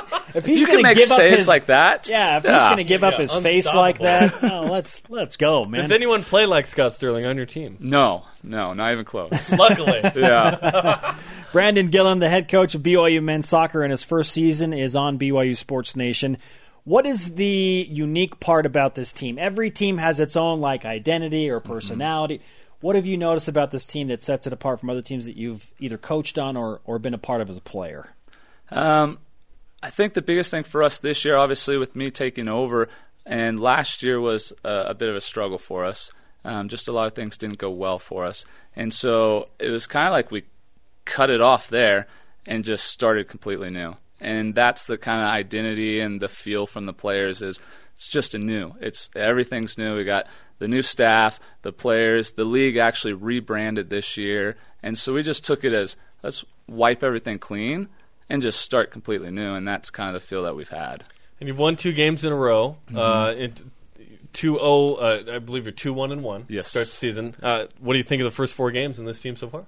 [laughs] If he's you can gonna make give up saves his, like that. yeah, if he's going to give up his face like that, oh, let's let's go, [laughs] man. Does anyone play like Scott Sterling on your team? No, no, not even close. [laughs] Luckily. yeah. Brandon Gillum, the head coach of BYU men's soccer in his first season, is on BYU Sports Nation. What is the unique part about this team? Every team has its own like identity or personality. What have you noticed about this team that sets it apart from other teams that you've either coached on or, or been a part of as a player? Um, I think the biggest thing for us this year, obviously, with me taking over, and last year was a, a bit of a struggle for us. Um, just a lot of things didn't go well for us, and so it was kind of like we cut it off there and just started completely new. And that's the kind of identity and the feel from the players is it's just a new. It's everything's new. We got the new staff, the players, the league actually rebranded this year, and so we just took it as let's wipe everything clean and just start completely new. And that's kind of the feel that we've had. And you've won two games in a row. Uh, it, 2 0, uh, I believe you're 2 1 and 1. Yes. Start the season. Uh, what do you think of the first four games in this team so far?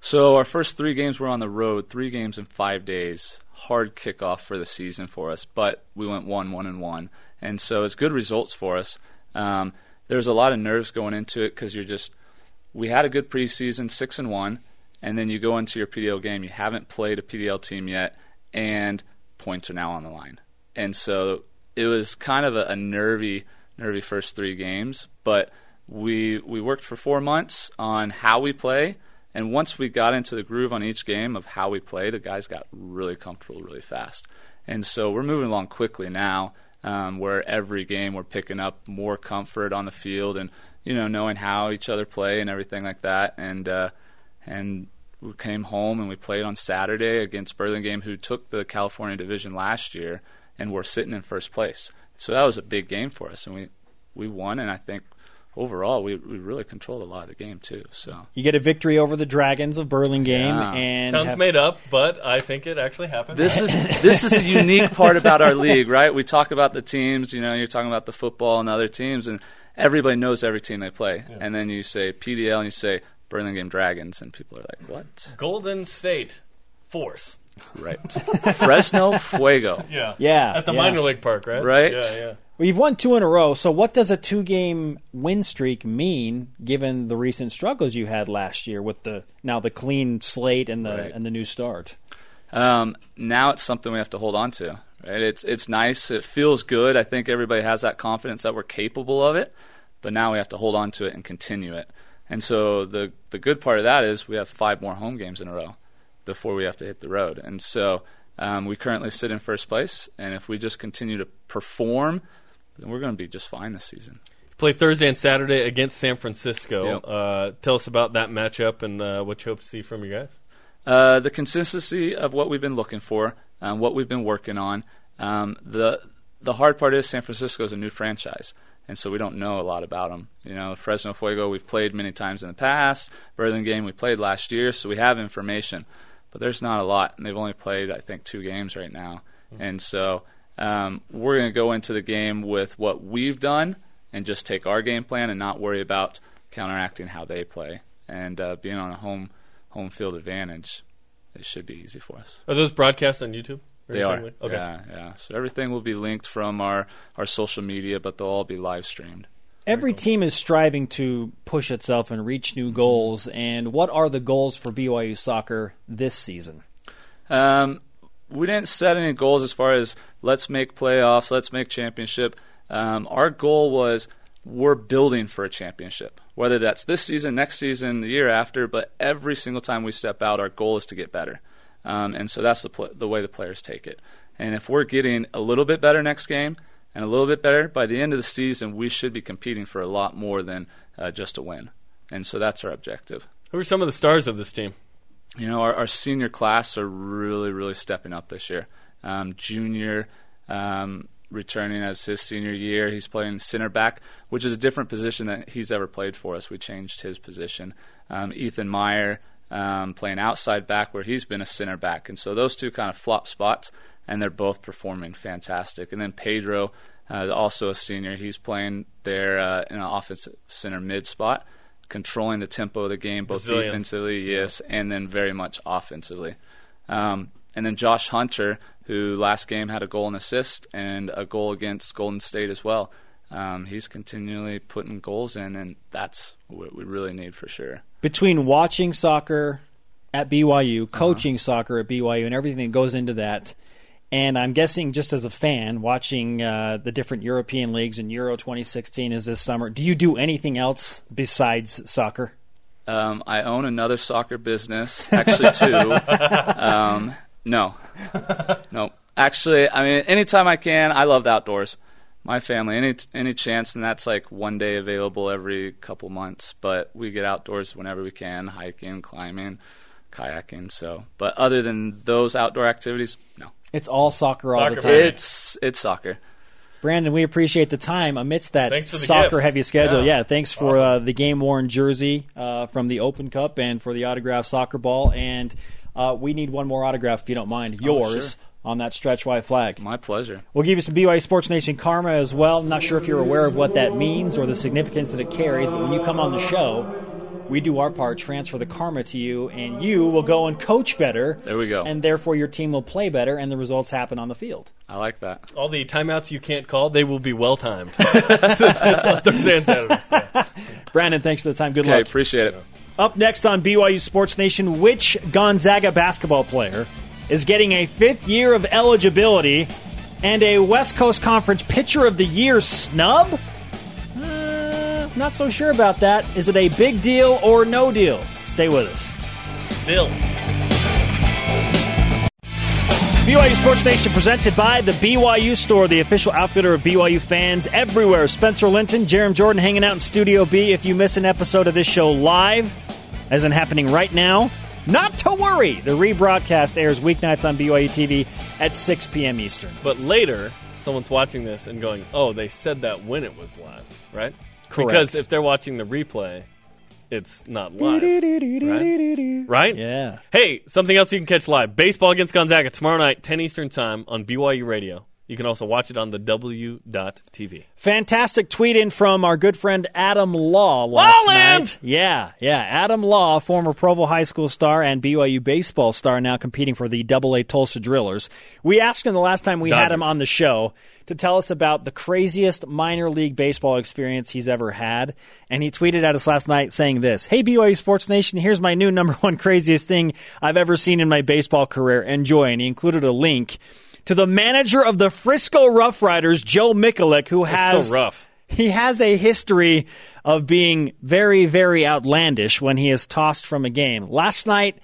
So our first three games were on the road, three games in five days. Hard kickoff for the season for us, but we went one, one, and one, and so it's good results for us. Um, there's a lot of nerves going into it because you're just. We had a good preseason, six and one, and then you go into your PDL game. You haven't played a PDL team yet, and points are now on the line, and so it was kind of a, a nervy, nervy first three games. But we we worked for four months on how we play And once we got into the groove on each game of how we play, the guys got really comfortable really fast. And so we're moving along quickly now, um, where every game we're picking up more comfort on the field and you know knowing how each other play and everything like that. And uh, and we came home and we played on Saturday against Burlingame, who took the California division last year, and were sitting in first place. So that was a big game for us, and we we won. And I think overall, we, we really controlled a lot of the game too. So You get a victory over the Dragons of Burlingame, Yeah. and Sounds have- made up, but I think it actually happened. this is [laughs] this is the unique part about our league, right? We talk about the teams, you know, you're talking about the football and other teams, and everybody knows every team they play. And then you say PDL and you say Burlingame Dragons, and people are like, "What?" Golden State Force. Right? [laughs] Fresno Fuego. Yeah. Yeah, At the yeah. minor league park, right? Right. Yeah, yeah. Well, you've won two in a row. So, what does a two-game win streak mean, given the recent struggles you had last year with the now the clean slate and the Right. and the new start? Um, now it's something we have to hold on to. Right? It's it's nice. It feels good. I think everybody has that confidence that we're capable of it. But now we have to hold on to it and continue it. And so the the good part of that is we have five more home games in a row before we have to hit the road. And so um, we currently sit in first place. And if we just continue to perform, then we're going to be just fine this season. Play Thursday and Saturday against San Francisco. Yep. Uh, tell us about that matchup and uh, what you hope to see from you guys. Uh, the consistency of what we've been looking for, um, what we've been working on. Um, the the hard part is San Francisco is a new franchise, and so we don't know a lot about them. You know, Fresno Fuego we've played many times in the past. Burlingame we played last year, so we have information, but there's not a lot, and they've only played I think two games right now, and so um, we're going to go into the game with what we've done and just take our game plan and not worry about counteracting how they play and uh, being on a home home field advantage. It should be easy for us. Are those broadcast on YouTube? They are. anything Okay. Yeah, yeah. So everything will be linked from our, our social media, but they'll all be live streamed. Every team is striving to push itself and reach new goals. And what are the goals for BYU soccer this season? Um, we didn't set any goals as far as let's make playoffs, let's make championship. Um, our goal was we're building for a championship, whether that's this season, next season, the year after. But every single time we step out, our goal is to get better, um, and so that's the pl- the way the players take it. And if we're getting a little bit better next game and a little bit better by the end of the season, we should be competing for a lot more than uh, just a win. And so that's our objective Who are some of the stars of this team? You know, our, our senior class are really, really stepping up this year. Um, junior um, returning as his senior year. He's playing center back, which is a different position that he's ever played for us. We changed his position. Um, Ethan Meyer um, playing outside back, where he's been a center back. And so those two kind of flop spots, and they're both performing fantastic. And then Pedro, uh, also a senior, he's playing there uh, in an offensive center mid spot controlling the tempo of the game, both Brazilian. defensively, yes, and then very much offensively. Um, and then Josh Hunter, who last game had a goal and assist and a goal against Golden State as well. Um, he's continually putting goals in, and that's what we really need for sure. Between watching soccer at BYU, coaching soccer at BYU, and everything that goes into that, and I'm guessing just as a fan watching uh, the different European leagues and Euro 2016 is this summer, do you do anything else besides soccer? Um, I own another soccer business, actually two. [laughs] um, no, no. Actually, I mean, anytime I can, I love the outdoors. My family, any any chance, and that's like one day available every couple months. But we get outdoors whenever we can, hiking, climbing, kayaking. So, but other than those outdoor activities, no. It's all soccer all Soccer, the time. man. It's it's soccer. Brandon, we appreciate the time amidst that Thanks for the soccer gift. heavy schedule. Yeah. Yeah, thanks for uh, the game worn jersey uh, from the Open Cup and for the autographed soccer ball. And uh, we need one more autograph, if you don't mind, yours sure. on that stretch white flag. My pleasure. We'll give you some BYU Sports Nation karma as well. I'm not sure if you're aware of what that means or the significance that it carries, but when you come on the show, we do our part, transfer the karma to you, and you will go and coach better. There we go. And therefore, your team will play better, and the results happen on the field. I like that. All the timeouts you can't call, they will be well timed. Thursday and Saturday. Yeah. Brandon, thanks for the time. Good Okay, luck. appreciate it. Up next on BYU Sports Nation, which Gonzaga basketball player is getting a fifth year of eligibility and a West Coast Conference Pitcher of the Year snub? Not so sure about that. Is it a big deal or no deal? Stay with us. Bill. BYU Sports Nation presented by the BYU Store, the official outfitter of BYU fans everywhere. Spencer Linton, Jarom Jordan hanging out in Studio B. If you miss an episode of this show live, as in happening right now, not to worry. The rebroadcast airs weeknights on BYU TV at 6 p.m. Eastern. But later, someone's watching this and going, "Oh, they said that when it was live, right?" Correct. Because if they're watching the replay, it's not live, right? Right? Yeah. Hey, something else you can catch live: baseball against Gonzaga tomorrow night, 10 Eastern time on BYU Radio. You can also watch it on the W.TV. Fantastic tweet in from our good friend Adam Law last Lawland! night. Yeah, yeah. Adam Law, former Provo High School star and BYU baseball star, now competing for the Double A Tulsa Drillers. We asked him the last time we had him on the show to tell us about the craziest minor league baseball experience he's ever had, and he tweeted at us last night saying this: "Hey BYU Sports Nation, here's my new number one craziest thing I've ever seen in my baseball career. Enjoy." And he included a link. To the manager of the Frisco Rough Riders, Joe Mikulik, who has so he has a history of being very, very outlandish when he is tossed from a game. Last night,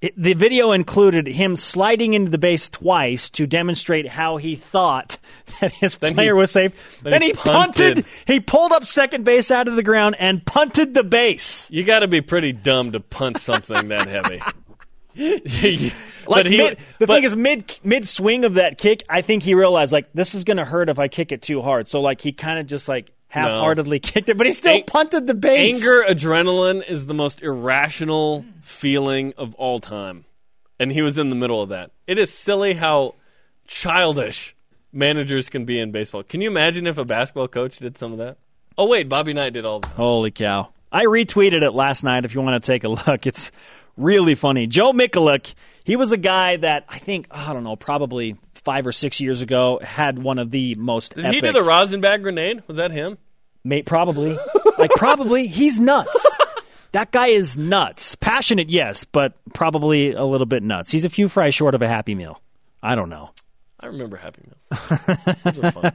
it, the video included him sliding into the base twice to demonstrate how he thought [laughs] that his Then player he- was safe. then Then, he he punted. punted. He pulled up second base out of the ground and punted the base. You got to be pretty dumb to punt something that heavy. [laughs] [laughs] Like but he, mid, the but- thing is, mid mid swing of that kick, I think he realized like this is going to hurt if I kick it too hard. So like he kind of just like half heartedly [laughs] kicked it, but he still punted the base. Anger, adrenaline is the most irrational feeling of all time. And he was in the middle of that. It is silly how childish managers can be in baseball. Can you imagine if a basketball coach did some of that? Oh, wait, Bobby Knight did all the time. Holy cow. I retweeted it last night if you want to take a look. It's really funny. Joe Mikulik, he was a guy that I think, I don't know, probably five or six years ago had one of the most Did epic. he do the rosin bag grenade? Was that him? Mate, probably. like, probably. He's nuts. that guy is nuts. Passionate, yes, but probably a little bit nuts. He's a few fries short of a Happy Meal. I don't know. I remember Happy Meals. [laughs] Those were fun.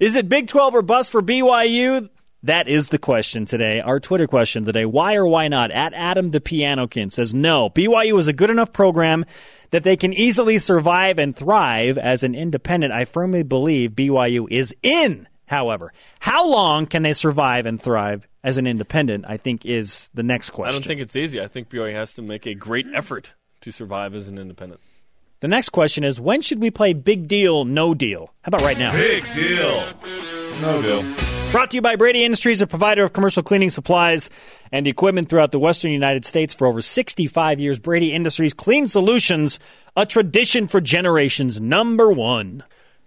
Is it Big 12 or bust for BYU? That is the question today. Our Twitter question today. Why or why not? At Adam the Pianokin says no. BYU is a good enough program that they can easily survive and thrive as an independent. I firmly believe BYU is in. However, how long can they survive and thrive as an independent? I think is the next question. I don't think it's easy. I think BYU has to make a great effort to survive as an independent. the next question is when should we play big deal, no deal? How about right now? Big deal. No deal. Brought to you by Brady Industries, a provider of commercial cleaning supplies and equipment throughout the western United States for over 65 years. Brady Industries Clean Solutions, a tradition for generations. Number one.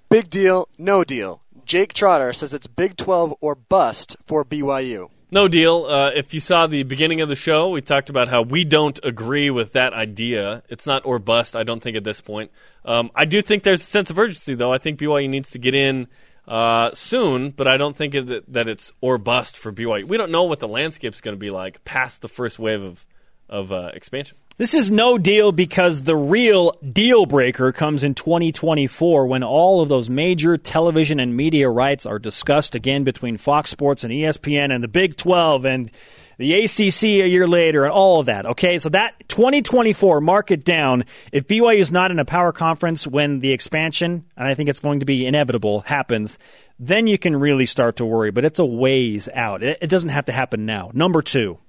Big deal, no deal. Jake Trotter says it's Big 12 or bust for BYU. No deal. Uh, if you saw the beginning of the show, we talked about how we don't agree with that idea. It's not or bust, I don't think, at this point. Um, I do think there's a sense of urgency, though. I think BYU needs to get in uh, soon, but I don't think that it's or bust for BYU. We don't know what the landscape's going to be like past the first wave of, of uh, expansion. This is no deal because the real deal breaker comes in 2024 when all of those major television and media rights are discussed again between Fox Sports and ESPN and the Big 12 and the ACC a year later and all of that. Okay, so that 2024, mark it down. If BYU is not in a power conference when the expansion, and I think it's going to be inevitable, happens, then you can really start to worry. But it's a ways out. It, it doesn't have to happen now. Number two.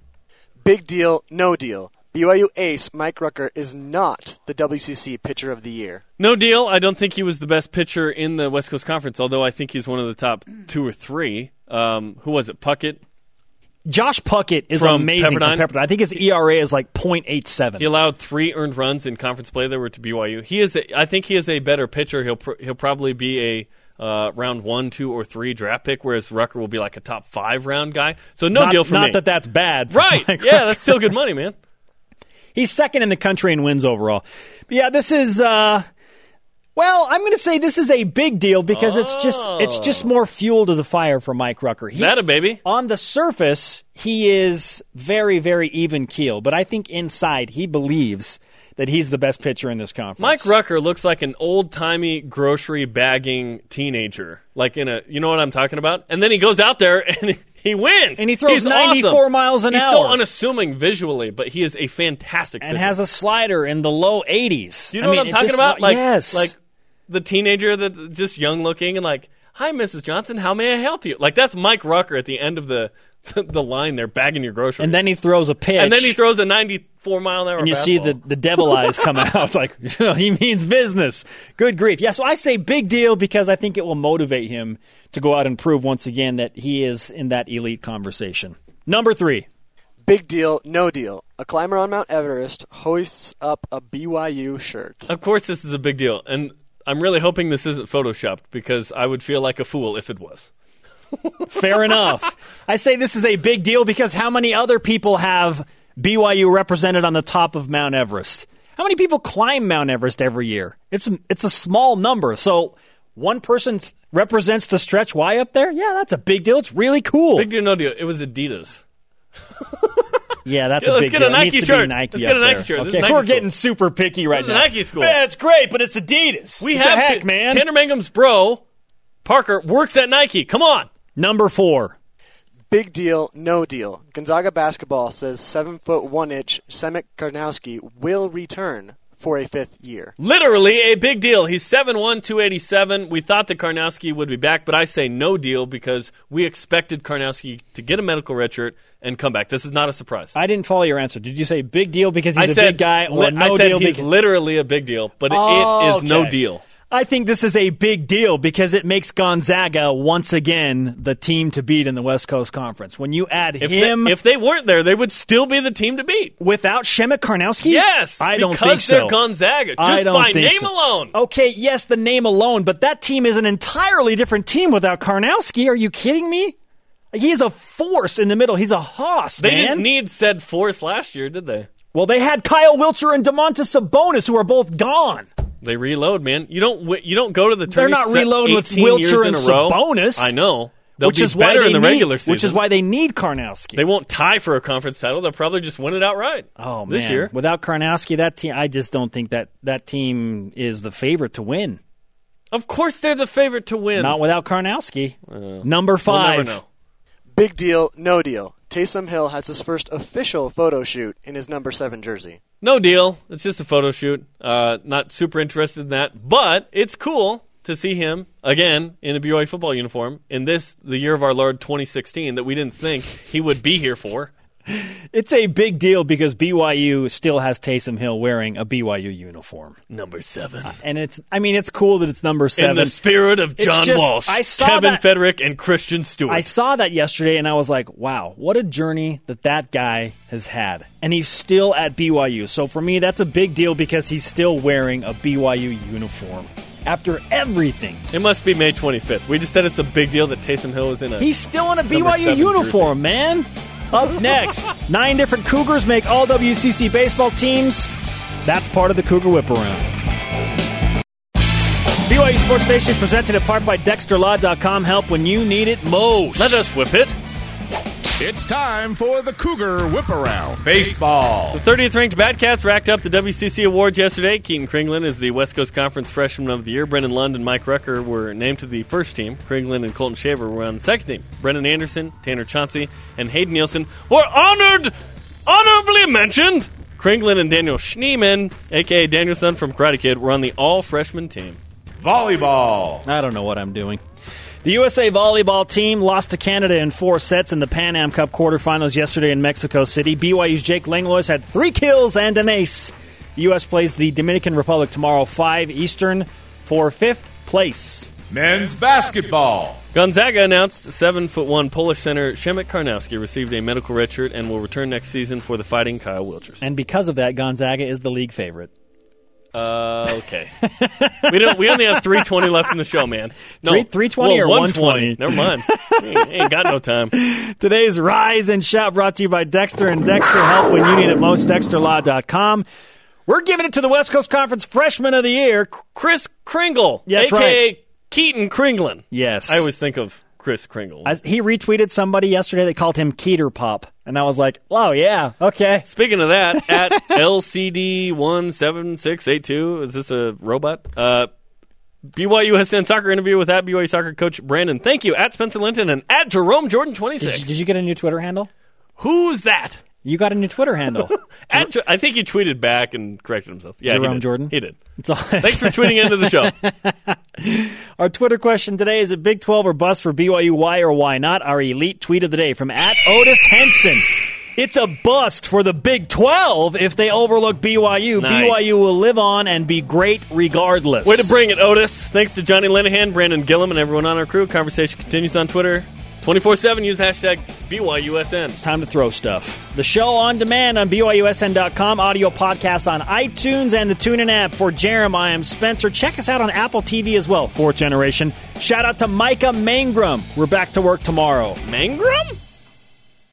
Big deal, no deal. BYU ace Mike Rucker is not the WCC Pitcher of the Year. No deal. I don't think he was the best pitcher in the West Coast Conference, although I think he's one of the top two or three. Um, who was it? Puckett? Josh Puckett is From amazing Pepperdine? from Pepperdine. I think his ERA is like .87. He allowed three earned runs in conference play that were to BYU. He is, a, I think, he is a better pitcher. He'll pr- he'll probably be a uh, round one, two, or three draft pick, whereas Rucker will be like a top five round guy. So no not, deal for not me. that that's bad. right? Mike yeah, Rucker. that's still good money, man. He's second in the country in wins overall. But yeah, this is. Uh, well, I'm going to say this is a big deal because it's just it's just oh. more fuel to the fire for Mike Rucker. He, That a baby. on the surface, he is very, very even keel, but I think inside he believes that he's the best pitcher in this conference. Mike Rucker looks like an old timey grocery bagging teenager, like in a, you know what I'm talking about? And then he goes out there [laughs] and he wins. And he throws He's 94 awesome. miles an He's hour. He's so unassuming visually, but he is a fantastic pitcher. and pitcher. has a slider in the low 80s. Do you know I mean, what I'm talking just- about? Like, yes. like the teenager that just young looking and like, "Hi, Mrs. Johnson, how may I help you?" Like that's Mike Rucker at the end of the [laughs] the line there, bagging your groceries. and then he throws a pitch. and then he throws a 94 mile an hour. and you see the, the devil eyes come out [laughs] like [laughs] he means business. Good grief. Yeah, so I say big deal because I think it will motivate him to go out and prove once again that he is in that elite conversation. Number three. Big deal, no deal. A climber on Mount Everest hoists up a BYU shirt. Of course, this is a big deal, and I'm really hoping this isn't photoshopped because I would feel like a fool if it was. Fair enough. [laughs] I say this is a big deal because how many other people have BYU represented on the top of Mount Everest? How many people climb Mount Everest every year? It's it's a small number. So one person represents the stretch Y up there. Yeah, that's a big deal. It's really cool. Big deal, no deal. It was Adidas. [laughs] yeah, that's Yeah, a let's big get a deal. It Nike needs to shirt. Nike Let's get a Nike there. shirt. This is Okay, Nike we're school. getting super picky right This is now. Nike school. Man, it's great, but it's Adidas. We What have the heck, to- man. Tanner Mangum's bro, Parker, works at Nike. Come on. Number four. Big deal, no deal. Gonzaga basketball says seven foot one inch Przemek Karnowski will return for a fifth year. Literally a big deal. He's 7'1", 287. We thought that Karnowski would be back, but I say no deal because we expected Karnowski to get a medical red shirt and come back. This is not a surprise. I didn't follow your answer. Did you say big deal because he's I a said big guy, or li- no I said deal he's because literally a big deal, but it- Oh, it is no deal. I think this is a big deal because it makes Gonzaga once again the team to beat in the West Coast Conference. When you add If him they, if they weren't there, they would still be the team to beat. without Przemek Karnowski, Yes, I don't think so. they're Gonzaga. Just by name so. alone. Okay, yes, the name alone, but that team is an entirely different team without Karnowski. Are you kidding me? He's a force in the middle. He's a hoss, They man. didn't need said force last year, did they? well, they had Kyle Wiltjer and Domantas Sabonis, who are both gone. They reload, man. You don't you don't go to the They're not reloading with 18 years Wiltjer in and a row. Sabonis. I know. They'll which be is why better they in the need, regular season. Which is why they need Karnowski. they won't tie for a conference title. They'll probably just win it outright. Oh this man! year. without Karnowski, that team, I just don't think that that team is the favorite to win. Of course, they're the favorite to win. Not without Karnowski. Uh, Number We'll five. never know. Big deal, no deal. Taysom Hill has his first official photo shoot in his number seven jersey. No deal. It's just a photo shoot. Uh, not super interested in that, but it's cool to see him again in a BYU football uniform in this the year of our Lord 2016 that we didn't think he would be here for. It's a big deal because BYU still has Taysom Hill wearing a BYU uniform, Number seven. Uh, and it's. I mean, it's cool that it's number seven. in the spirit of John just- Walsh, I saw Kevin that- Federick, and Christian Stewart. I saw that yesterday, and I was like, "Wow, what a journey that that guy has had!" And he's still at BYU. So for me, that's a big deal because he's still wearing a BYU uniform after everything. it must be May 25th. We just said it's a big deal that Taysom Hill is in a. He's still in a BYU uniform, man. Up next, nine different Cougars make all WCC baseball teams. That's part of the Cougar Whip Around. BYU Sports Nation is presented in part by DexterLaw.com. Help when you need it most. Let us whip it. It's time for the Cougar Whip Around Baseball. The 30th ranked Batcats racked up the WCC awards yesterday. Keaton Kringlen is the West Coast Conference Freshman of the Year. Brennon Lund and Mike Rucker were named to the first team. Kringlen and Colton Shaver were on the second team. Brendan Anderson, Tanner Chauncey, and Hayden Nielsen were honored, honorably mentioned. Kringlen and Daniel Schneemann, aka Danielson from Karate Kid, were on the all freshman team. Volleyball. I don't know what I'm doing. The USA volleyball team lost to Canada in four sets in the Pan Am Cup quarterfinals yesterday in Mexico City. BYU's Jake Langlois had three kills and an ace. The U.S. plays the Dominican Republic tomorrow, 5 Eastern, for fifth place. Men's basketball. Gonzaga announced seven foot one Polish center Przemek Karnowski received a medical red shirt and will return next season for the Fighting Kyle Wiltjers. And because of that, Gonzaga is the league favorite. Uh, okay. we don't. We only have three twenty left in the show, man. No, Three- 320 or 120? Never mind. ain't, ain't got no time. [laughs] Today's Rise and Shout brought to you by Dexter and Dexter Help when you need it most. DexterLaw.com. We're giving it to the West Coast Conference Freshman of the Year. Chris Kringle, Yes, aka right. Keaton Kringlen. Yes. I always think of Chris Kringle. I, he retweeted somebody yesterday that called him Keter Pop. And I was like, oh, yeah, okay. Speaking of that, at [laughs] LCD one seven six eight two, is this a robot? Uh, BYUSN soccer interview with at BYU soccer coach Brandon. Thank you at Spencer Linton and at Jerome Jordan twenty six. Did did you get a new Twitter handle? Who's that? You got a new Twitter handle. [laughs] At, I think he tweeted back and corrected himself. Yeah, he Jerome did. Jordan? He did. It's all, [laughs] Thanks for tweeting into the show. [laughs] Our Twitter question today is it Big 12 or bust for BYU? Why or why not? Our elite tweet of the day from at Otis Henson. It's a bust for the Big 12 if they overlook BYU. Nice. BYU will live on and be great regardless. Way to bring it, Otis. Thanks to Johnny Linehan, Brandon Gillum, and everyone on our crew. Conversation continues on Twitter. 24 7. Use hashtag BYUSN. It's time to throw stuff. The show on demand on BYUSN.com, audio podcast on iTunes and the TuneIn app. For Jarom, I am Spencer. Check us out on Apple TV as well, fourth generation. Shout out to Micah Mangrum. We're back to work tomorrow. Mangrum?